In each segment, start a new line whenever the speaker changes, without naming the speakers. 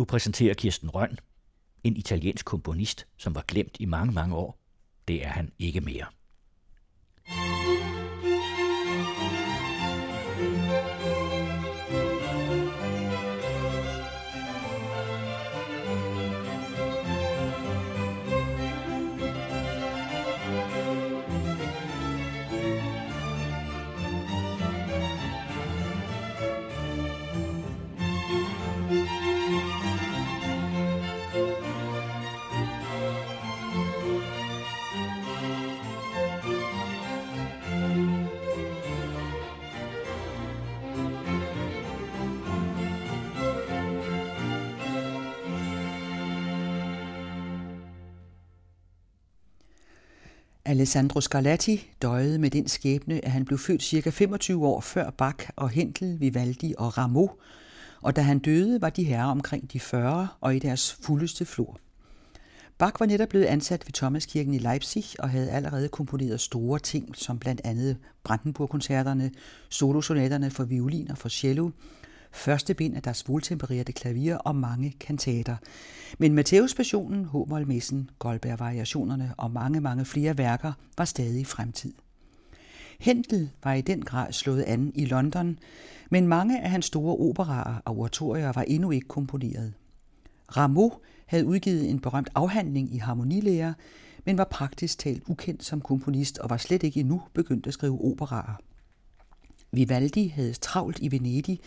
Nu præsenterer Kirsten Røn, en italiensk komponist, som var glemt i mange, mange år. Det er han ikke mere.
Alessandro Scarlatti døjede med den skæbne, at han blev født cirka 25 år før Bach og Hentel, Vivaldi og Rameau, og da han døde, var de herrer omkring de 40 og i deres fuldeste flor. Bach var netop blevet ansat ved Thomaskirken i Leipzig og havde allerede komponeret store ting, som blandt andet Brandenburg-koncerterne, solosonaterne for violin og for cello, første bind af deres voltempererede klavier og mange kantater. Men Matteus Passionen, h Messen, Goldberg-variationerne og mange, mange flere værker var stadig i fremtid. Hentel var i den grad slået an i London, men mange af hans store operaer og oratorier var endnu ikke komponeret. Rameau havde udgivet en berømt afhandling i harmonilære, men var praktisk talt ukendt som komponist og var slet ikke endnu begyndt at skrive operaer. Vivaldi havde travlt i Venedig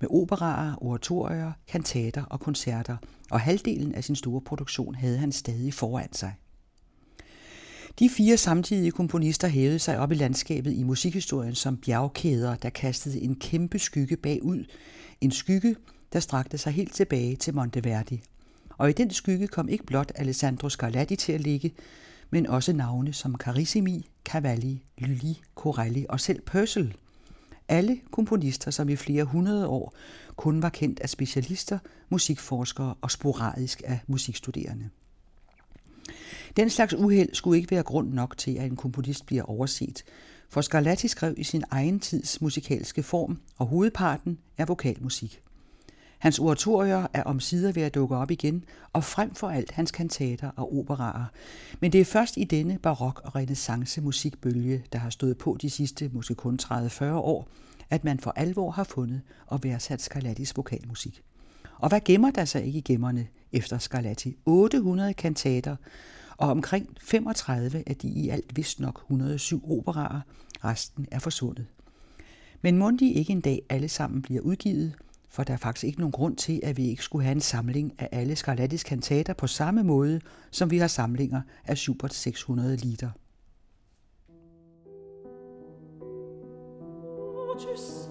med operaer, oratorier, kantater og koncerter, og halvdelen af sin store produktion havde han stadig foran sig. De fire samtidige komponister hævede sig op i landskabet i musikhistorien som bjergkæder, der kastede en kæmpe skygge bagud. En skygge, der strakte sig helt tilbage til Monteverdi. Og i den skygge kom ikke blot Alessandro Scarlatti til at ligge, men også navne som Carissimi, Cavalli, Lully, Corelli og selv Purcell – alle komponister, som i flere hundrede år kun var kendt af specialister, musikforskere og sporadisk af musikstuderende. Den slags uheld skulle ikke være grund nok til, at en komponist bliver overset, for Scarlatti skrev i sin egen tids musikalske form, og hovedparten er vokalmusik. Hans oratorier er omsider ved at dukke op igen, og frem for alt hans kantater og operaer. Men det er først i denne barok- og renaissance musikbølge, der har stået på de sidste måske kun 30-40 år, at man for alvor har fundet og værdsat Scarlattis vokalmusik. Og hvad gemmer der sig ikke i gemmerne efter Scarlatti? 800 kantater og omkring 35 af de i alt vist nok 107 operaer. Resten er forsvundet. Men må de ikke en dag alle sammen bliver udgivet, for der er faktisk ikke nogen grund til, at vi ikke skulle have en samling af alle Scarlattis kantater på samme måde, som vi har samlinger af Schubert 600 liter.
Oh, Just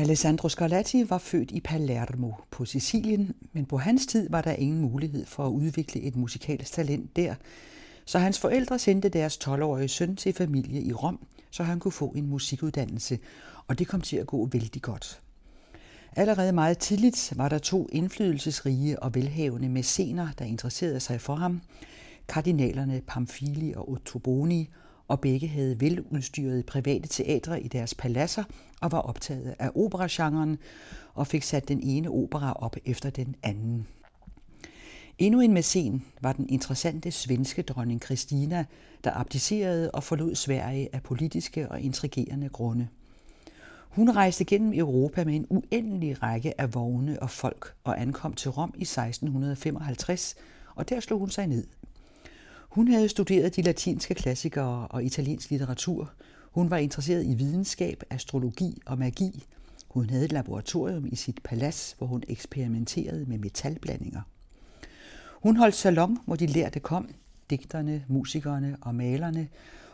Alessandro Scarlatti var født i Palermo på Sicilien, men på hans tid var der ingen mulighed for at udvikle et musikalsk talent der, så hans forældre sendte deres 12-årige søn til familie i Rom, så han kunne få en musikuddannelse, og det kom til at gå vældig godt. Allerede meget tidligt var der to indflydelsesrige og velhavende mæscener, der interesserede sig for ham, kardinalerne Pamfili og Ottoboni, og begge havde veludstyrede private teatre i deres paladser og var optaget af operagenren og fik sat den ene opera op efter den anden. Endnu en mæcen var den interessante svenske dronning Kristina, der abdicerede og forlod Sverige af politiske og intrigerende grunde. Hun rejste gennem Europa med en uendelig række af vogne og folk og ankom til Rom i 1655, og der slog hun sig ned. Hun havde studeret de latinske klassikere og italiensk litteratur. Hun var interesseret i videnskab, astrologi og magi. Hun havde et laboratorium i sit palads, hvor hun eksperimenterede med metalblandinger. Hun holdt salon, hvor de lærte kom, digterne, musikerne og malerne,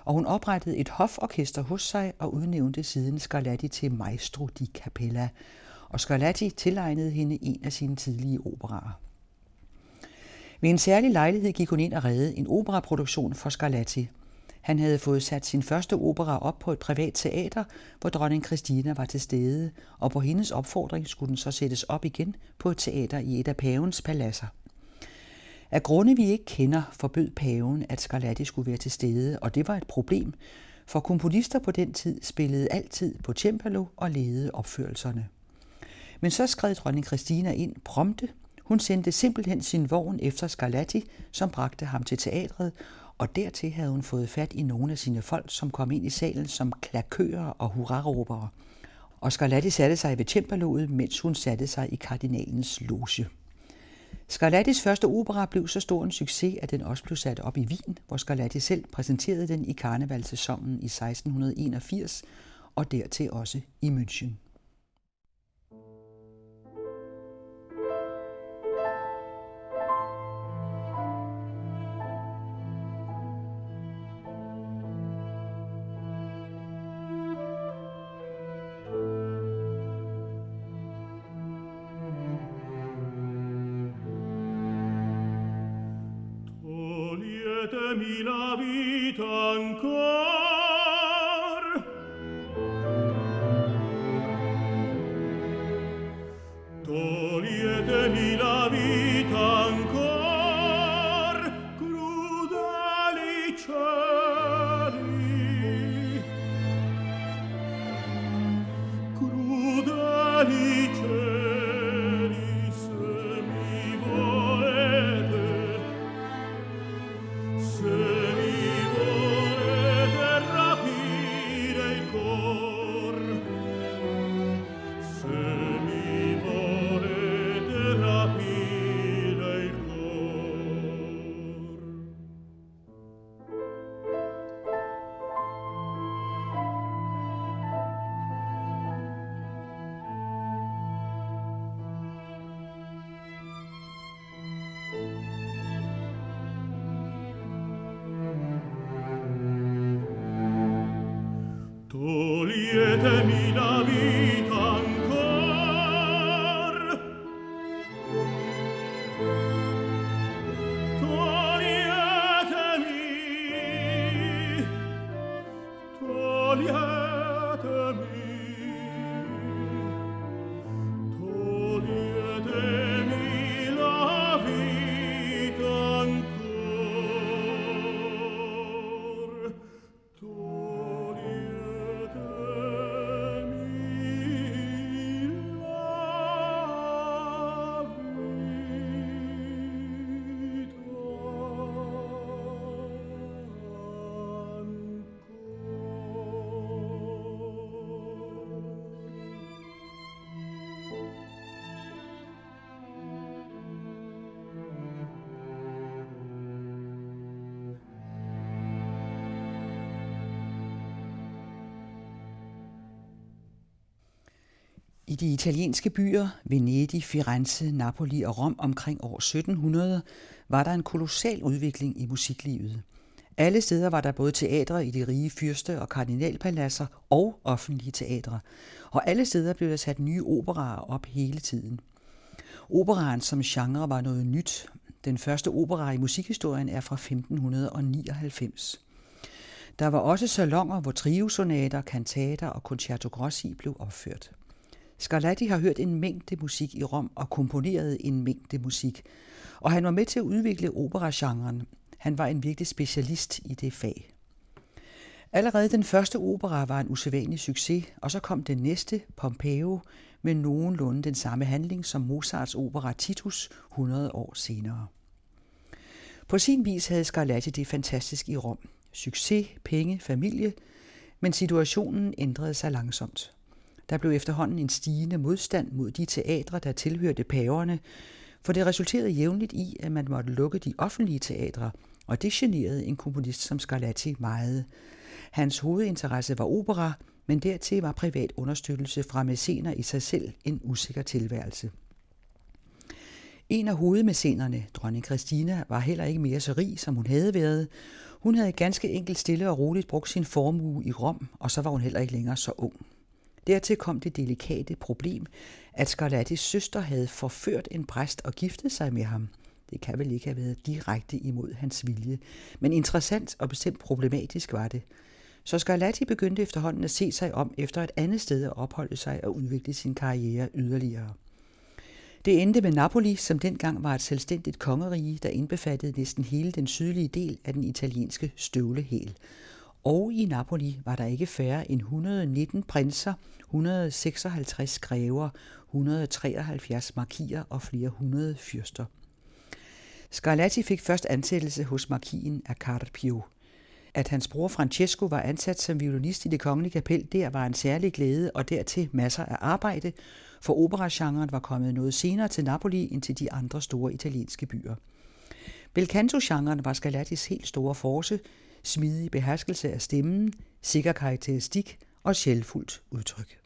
og hun oprettede et hoforkester hos sig og udnævnte siden Scarlatti til Maestro di Capella, og Scarlatti tilegnede hende en af sine tidlige operaer. Ved en særlig lejlighed gik hun ind og redde en operaproduktion for Scarlatti. Han havde fået sat sin første opera op på et privat teater, hvor dronning Christina var til stede, og på hendes opfordring skulle den så sættes op igen på et teater i et af pavens paladser. Af grunde vi ikke kender, forbød paven, at Scarlatti skulle være til stede, og det var et problem, for komponister på den tid spillede altid på cembalo og ledede opførelserne. Men så skred dronning Christina ind prompte. Hun sendte simpelthen sin vogn efter Scarlatti, som bragte ham til teatret, og dertil havde hun fået fat i nogle af sine folk, som kom ind i salen som klakører og hurraråbere. Og Scarlatti satte sig ved cembaloet, mens hun satte sig i kardinalens loge. Scarlattis første opera blev så stor en succes, at den også blev sat op i Wien, hvor Scarlatti selv præsenterede den i karnevalsæsonen i 1681, og dertil også i München. mi la vita ancora. Mongolia. I de italienske byer, Venedig, Firenze, Napoli og Rom omkring år 1700, var der en kolossal udvikling i musiklivet. Alle steder var der både teatre i de rige fyrste- og kardinalpaladser og offentlige teatre. Og alle steder blev der sat nye operaer op hele tiden. Operaen som genre var noget nyt. Den første opera i musikhistorien er fra 1599. Der var også salonger, hvor triosonater, kantater og concerto grossi blev opført. Scarlatti har hørt en mængde musik i Rom og komponeret en mængde musik, og han var med til at udvikle operagenren. Han var en virkelig specialist i det fag. Allerede den første opera var en usædvanlig succes, og så kom den næste, Pompeo, med nogenlunde den samme handling som Mozarts opera Titus 100 år senere. På sin vis havde Scarlatti det fantastisk i Rom. Succes, penge, familie, men situationen ændrede sig langsomt. Der blev efterhånden en stigende modstand mod de teatre, der tilhørte paverne, for det resulterede jævnligt i, at man måtte lukke de offentlige teatre, og det generede en komponist som Scarlatti meget. Hans hovedinteresse var opera, men dertil var privat understøttelse fra mæscener i sig selv en usikker tilværelse. En af hovedmæscenerne, dronning Christina, var heller ikke mere så rig, som hun havde været. Hun havde ganske enkelt stille og roligt brugt sin formue i Rom, og så var hun heller ikke længere så ung. Dertil kom det delikate problem, at Scarlattis søster havde forført en præst og giftet sig med ham. Det kan vel ikke have været direkte imod hans vilje, men interessant og bestemt problematisk var det. Så Scarlatti begyndte efterhånden at se sig om efter et andet sted at opholde sig og udvikle sin karriere yderligere. Det endte med Napoli, som dengang var et selvstændigt kongerige, der indbefattede næsten hele den sydlige del af den italienske støvlehæl. Og i Napoli var der ikke færre end 119 prinser, 156 grever, 173 markier og flere hundrede fyrster. Scarlatti fik først ansættelse hos markien af Carpio. At hans bror Francesco var ansat som violinist i det kongelige kapel, der var en særlig glæde og dertil masser af arbejde, for operagenren var kommet noget senere til Napoli end til de andre store italienske byer. Belcanto-genren var Scarlattis helt store force, smidig beherskelse af stemmen, sikker karakteristik og sjælfuldt udtryk.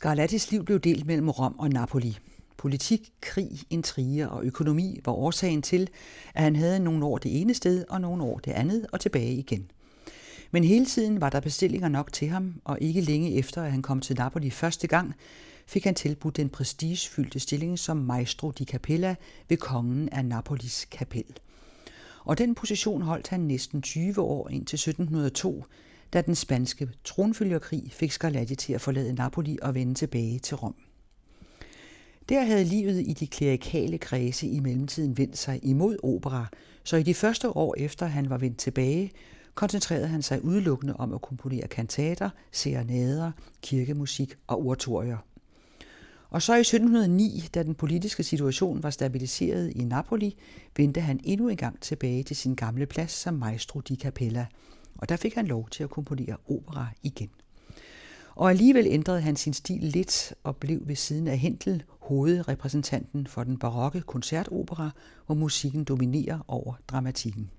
Scarlattis liv blev delt mellem Rom og Napoli. Politik, krig, intriger og økonomi var årsagen til, at han havde nogle år det ene sted og nogle år det andet og tilbage igen. Men hele tiden var der bestillinger nok til ham, og ikke længe efter, at han kom til Napoli første gang, fik han tilbudt den prestigefyldte stilling som maestro di capella ved kongen af Napolis kapel. Og den position holdt han næsten 20 år indtil 1702, da den spanske tronfølgerkrig fik Scarlatti til at forlade Napoli og vende tilbage til Rom. Der havde livet i de klerikale kredse i mellemtiden vendt sig imod opera, så i de første år efter han var vendt tilbage, koncentrerede han sig udelukkende om at komponere kantater, serenader, kirkemusik og oratorier. Og så i 1709, da den politiske situation var stabiliseret i Napoli, vendte han endnu en gang tilbage til sin gamle plads som maestro di capella – og der fik han lov til at komponere opera igen. Og alligevel ændrede han sin stil lidt og blev ved siden af Hentel hovedrepræsentanten for den barokke koncertopera, hvor musikken dominerer over dramatikken.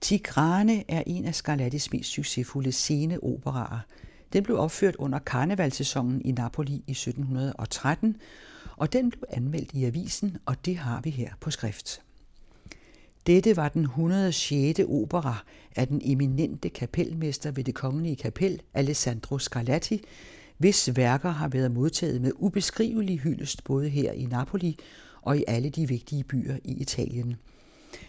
Tigrane er en af Scarlattis mest succesfulde sceneoperaer. Den blev opført under karnevalsæsonen i Napoli i 1713, og den blev anmeldt i avisen, og det har vi her på skrift. Dette var den 106. opera af den eminente kapelmester ved det kongelige kapel, Alessandro Scarlatti, hvis værker har været modtaget med ubeskrivelig hyldest både her i Napoli og i alle de vigtige byer i Italien.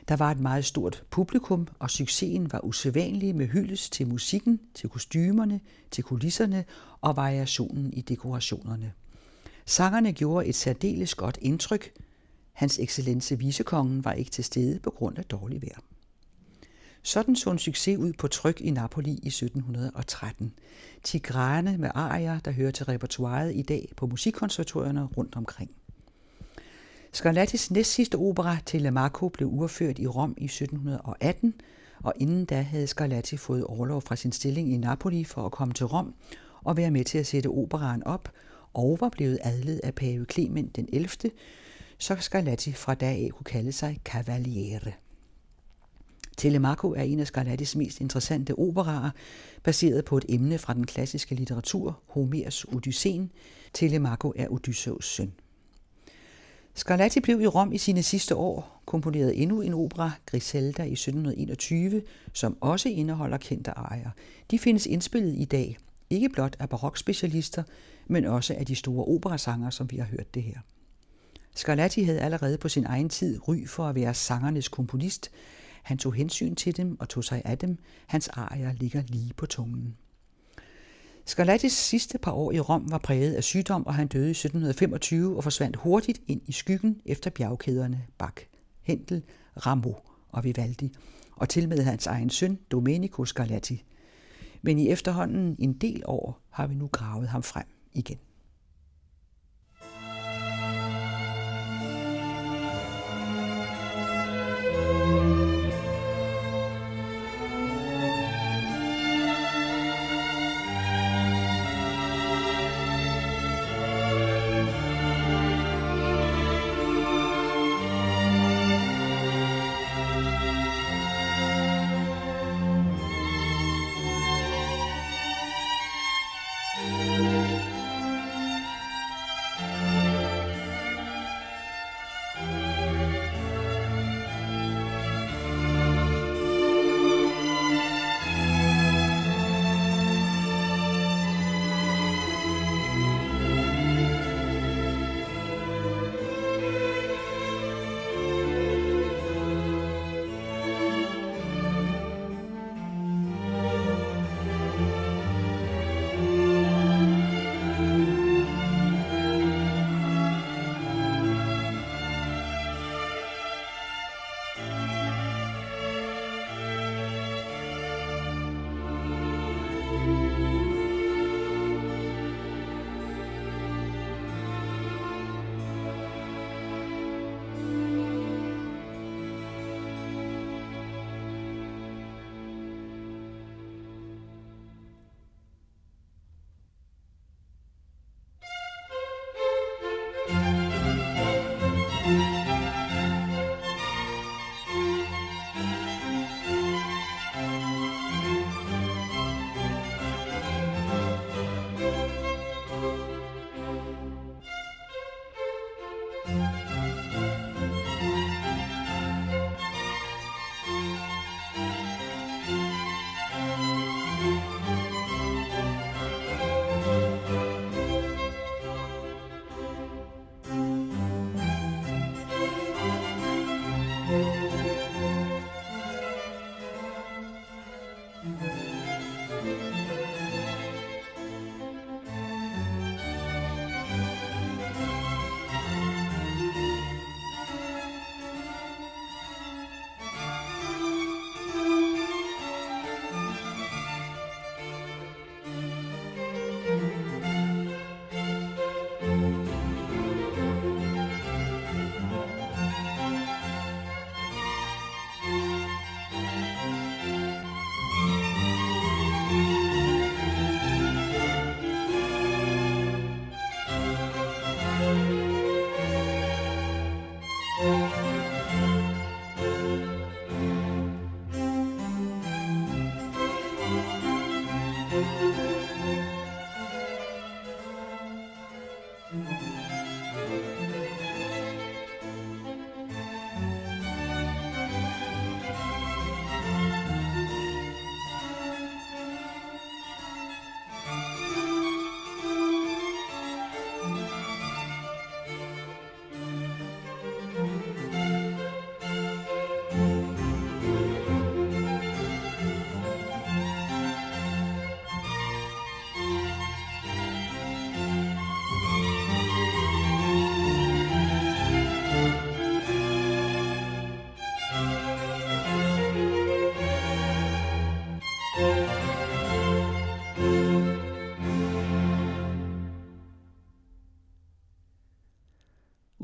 Der var et meget stort publikum, og succesen var usædvanlig med hyldest til musikken, til kostymerne, til kulisserne og variationen i dekorationerne. Sangerne gjorde et særdeles godt indtryk. Hans excellence visekongen var ikke til stede på grund af dårlig vejr. Sådan så en succes ud på tryk i Napoli i 1713. Tigrane med arier, der hører til repertoiret i dag på musikkonservatorierne rundt omkring. Scarlattis næstsidste opera, Telemaco, blev urført i Rom i 1718, og inden da havde Scarlatti fået overlov fra sin stilling i Napoli for at komme til Rom og være med til at sætte operaen op, og var blevet adlet af pave Clement den 11., så Scarlatti fra dag af kunne kalde sig Cavaliere. Telemaco er en af Scarlattis mest interessante operaer, baseret på et emne fra den klassiske litteratur, Homers Odysseen. Telemaco er Odysseus søn. Scarlatti blev i Rom i sine sidste år, komponerede endnu en opera, Griselda i 1721, som også indeholder kendte arier. De findes indspillet i dag, ikke blot af barokspecialister, men også af de store operasanger, som vi har hørt det her. Scarlatti havde allerede på sin egen tid ry for at være sangernes komponist. Han tog hensyn til dem og tog sig af dem. Hans arier ligger lige på tungen. Scarlattis sidste par år i Rom var præget af sygdom, og han døde i 1725 og forsvandt hurtigt ind i skyggen efter bjergkæderne Bach, Hentel, Ramo og Vivaldi, og til med hans egen søn Domenico Scarlatti. Men i efterhånden en del år har vi nu gravet ham frem igen.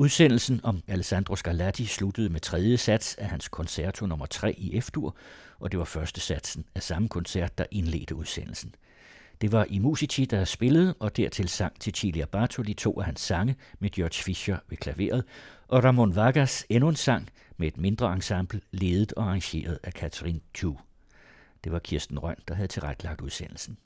Udsendelsen om Alessandro Scarlatti sluttede med tredje sats af hans koncerto nummer 3 i F-dur, og det var første satsen af samme koncert, der indledte udsendelsen. Det var i Musici, der spillede, og dertil sang Cecilia Bartoli to af hans sange med George Fischer ved klaveret, og Ramon Vargas endnu en sang med et mindre ensemble, ledet og arrangeret af Catherine Chu. Det var Kirsten Røn, der havde tilrettelagt udsendelsen.